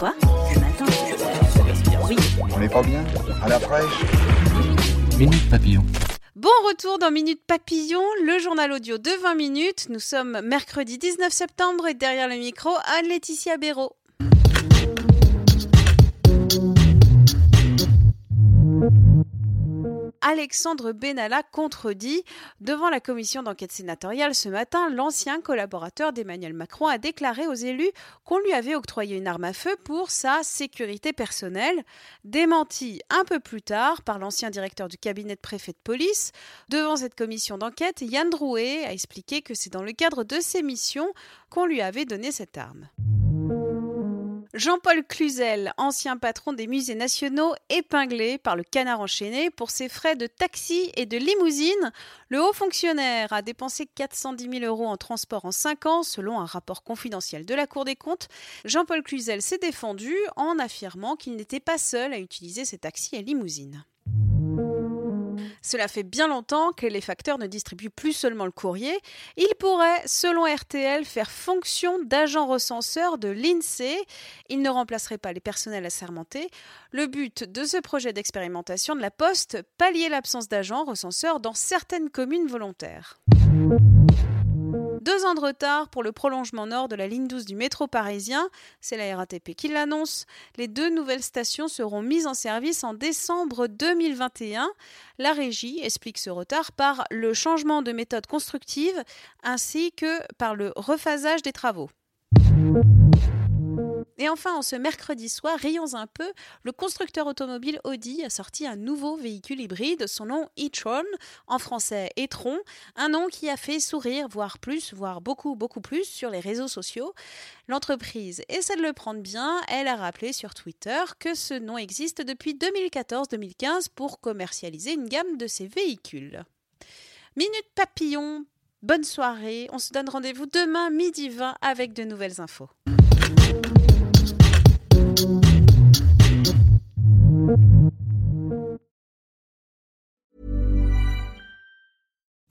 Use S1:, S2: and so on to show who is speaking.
S1: Quoi Le matin Oui.
S2: On n'est pas bien À la fraîche
S3: Minute Papillon.
S4: Bon retour dans Minute Papillon, le journal audio de 20 minutes. Nous sommes mercredi 19 septembre et derrière le micro, Anne-Laetitia Béraud. Alexandre Benalla contredit. Devant la commission d'enquête sénatoriale ce matin, l'ancien collaborateur d'Emmanuel Macron a déclaré aux élus qu'on lui avait octroyé une arme à feu pour sa sécurité personnelle. Démenti un peu plus tard par l'ancien directeur du cabinet de préfet de police. Devant cette commission d'enquête, Yann Drouet a expliqué que c'est dans le cadre de ses missions qu'on lui avait donné cette arme. Jean-Paul Cluzel, ancien patron des musées nationaux, épinglé par le canard enchaîné pour ses frais de taxi et de limousine. Le haut fonctionnaire a dépensé 410 000 euros en transport en 5 ans, selon un rapport confidentiel de la Cour des comptes. Jean-Paul Cluzel s'est défendu en affirmant qu'il n'était pas seul à utiliser ses taxis et limousines. Cela fait bien longtemps que les facteurs ne distribuent plus seulement le courrier. Ils pourraient, selon RTL, faire fonction d'agents recenseurs de l'INSEE. Ils ne remplaceraient pas les personnels assermentés. Le but de ce projet d'expérimentation de la Poste, pallier l'absence d'agents recenseurs dans certaines communes volontaires. Deux ans de retard pour le prolongement nord de la ligne 12 du métro parisien. C'est la RATP qui l'annonce. Les deux nouvelles stations seront mises en service en décembre 2021. La régie explique ce retard par le changement de méthode constructive ainsi que par le rephasage des travaux. Et enfin, en ce mercredi soir, rions un peu, le constructeur automobile Audi a sorti un nouveau véhicule hybride, son nom e-tron, en français e-tron, un nom qui a fait sourire, voire plus, voire beaucoup, beaucoup plus sur les réseaux sociaux. L'entreprise essaie de le prendre bien, elle a rappelé sur Twitter que ce nom existe depuis 2014-2015 pour commercialiser une gamme de ses véhicules. Minute papillon, bonne soirée, on se donne rendez-vous demain midi 20 avec de nouvelles infos. thank you.